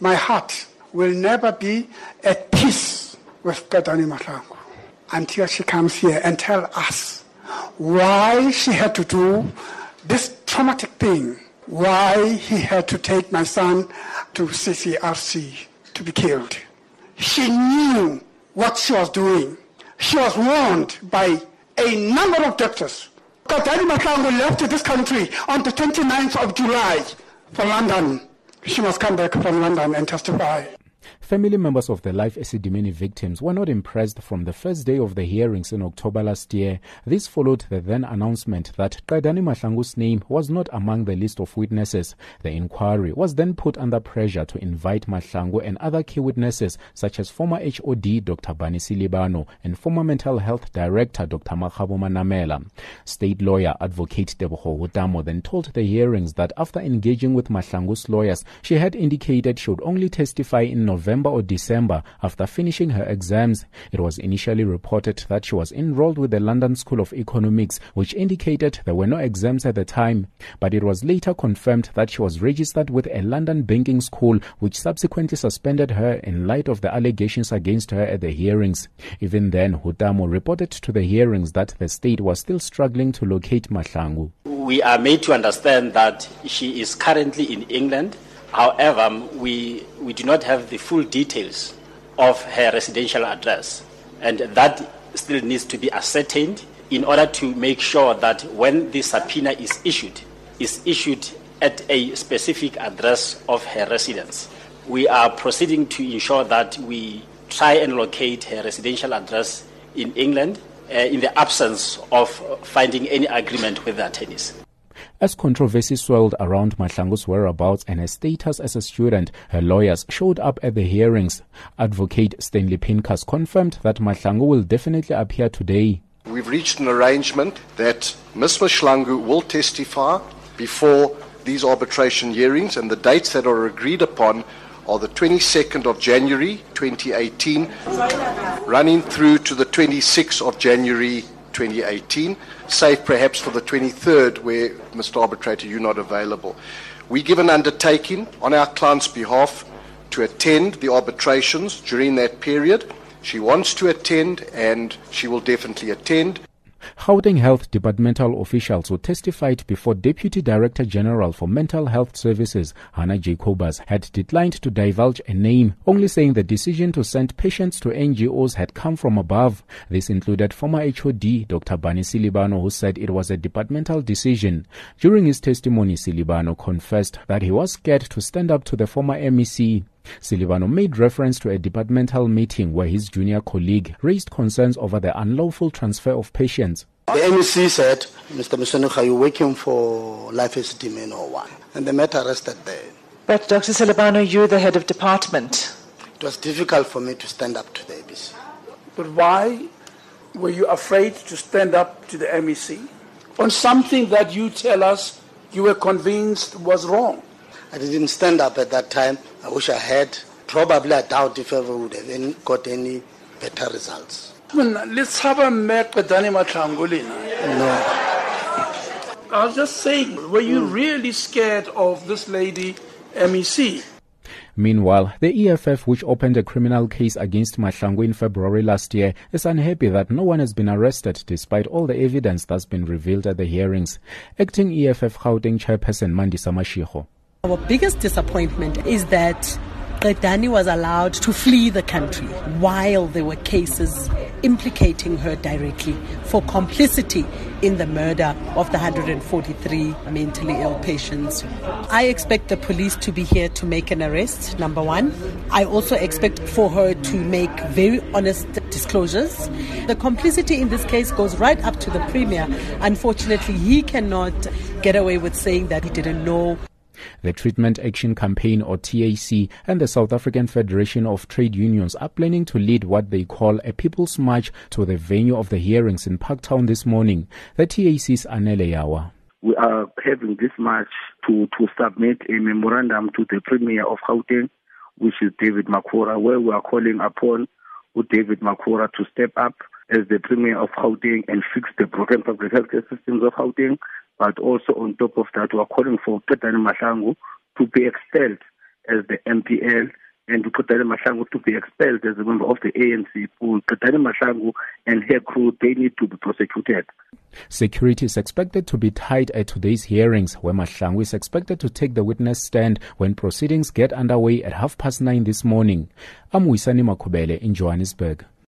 My heart will never be at peace with Qedani Mahlangu until she comes here and tell us why she had to do this traumatic thing, why he had to take my son to CCRC to be killed. She knew what she was doing. She was warned by a number of doctors. Qedani Mahlangu left this country on the 29th of July for London. She must come back from London and testify. Family members of the Life Esidimeni victims were not impressed from the first day of the hearings in October last year. This followed the then announcement that Qedani Mahlangu's name was not among the list of witnesses. The inquiry was then put under pressure to invite Mahlangu and other key witnesses such as former HOD Dr. Barney Selebano and former Mental Health Director Dr. Makgabo Manamela. State lawyer Advocate Tebogo Hutamo then told the hearings that after engaging with Mahlangu's lawyers, she had indicated she would only testify in November or December after finishing her exams. It was initially reported that she was enrolled with the London School of Economics, which indicated there were no exams at the time. But it was later confirmed that she was registered with a London banking school, which subsequently suspended her in light of the allegations against her at the hearings. Even then, Hutamo reported to the hearings that the state was still struggling to locate Mahlangu. We are made to understand that she is currently in England However, we, we do not have the full details of her residential address, and that still needs to be ascertained in order to make sure that when the subpoena is issued, is issued at a specific address of her residence. We are proceeding to ensure that we try and locate her residential address in England uh, in the absence of finding any agreement with the attorneys. As controversy swirled around Mahlangu's whereabouts and her status as a student, her lawyers showed up at the hearings. Advocate Stanley Pincus confirmed that Mahlangu will definitely appear today. We've reached an arrangement that Ms. Mahlangu will testify before these arbitration hearings, and the dates that are agreed upon are the 22nd of January 2018, running through to the 26th of January 2018, save perhaps for the 23rd, where, Mr. Arbitrator, you're not available. We give an undertaking on our client's behalf to attend the arbitrations during that period. She wants to attend, and she will definitely attend. Gauteng Health departmental officials who testified before Deputy Director General for Mental Health Services, Hannah Jacobus, had declined to divulge a name, only saying the decision to send patients to NGOs had come from above. This included former HOD Dr. Barney Selebano, who said it was a departmental decision. During his testimony, Selebano confessed that he was scared to stand up to the former MEC. Selebano made reference to a departmental meeting where his junior colleague raised concerns over the unlawful transfer of patients. The MEC said, Mr. Msonuka, you're working for Life Esidimeni or what? And the matter rested there. But Dr. Selebano, you're the head of department. It was difficult for me to stand up to the MEC. But why were you afraid to stand up to the MEC on something that you tell us you were convinced was wrong? I didn't stand up at that time. I wish I had. Probably I doubt if I would have any, got any better results. Let's have a met with Dani Matlangulina. No. I was just saying, were you hmm. really scared of this lady, MEC? Meanwhile, the EFF, which opened a criminal case against Mahlangu in February last year, is unhappy that no one has been arrested despite all the evidence that's been revealed at the hearings. Acting EFF Gauteng chairperson Mandisa Mashego. Our biggest disappointment is that Qedani was allowed to flee the country while there were cases implicating her directly for complicity in the murder of the 143 mentally ill patients. I expect the police to be here to make an arrest, number one. I also expect for her to make very honest disclosures. The complicity in this case goes right up to the Premier. Unfortunately, he cannot get away with saying that he didn't know the Treatment Action Campaign or TAC and the South African Federation of Trade Unions are planning to lead what they call a People's March to the venue of the hearings in Parktown this morning. The TAC's Anele Yawa. We are having this march to, to submit a memorandum to the Premier of Gauteng, which is David Makhura, where we are calling upon David Makhura to step up as the Premier of Gauteng and fix the broken public health care systems of Gauteng but also on top of that, we are calling for Qedani Mahlangu to be expelled as the MPL and Qedani Mahlangu to be expelled as a member of the ANC. For Qedani Mahlangu and her crew, they need to be prosecuted. Security is expected to be tight at today's hearings, where Mahlangu is expected to take the witness stand when proceedings get underway at half past nine this morning. I'm Wisani Makubele in Johannesburg.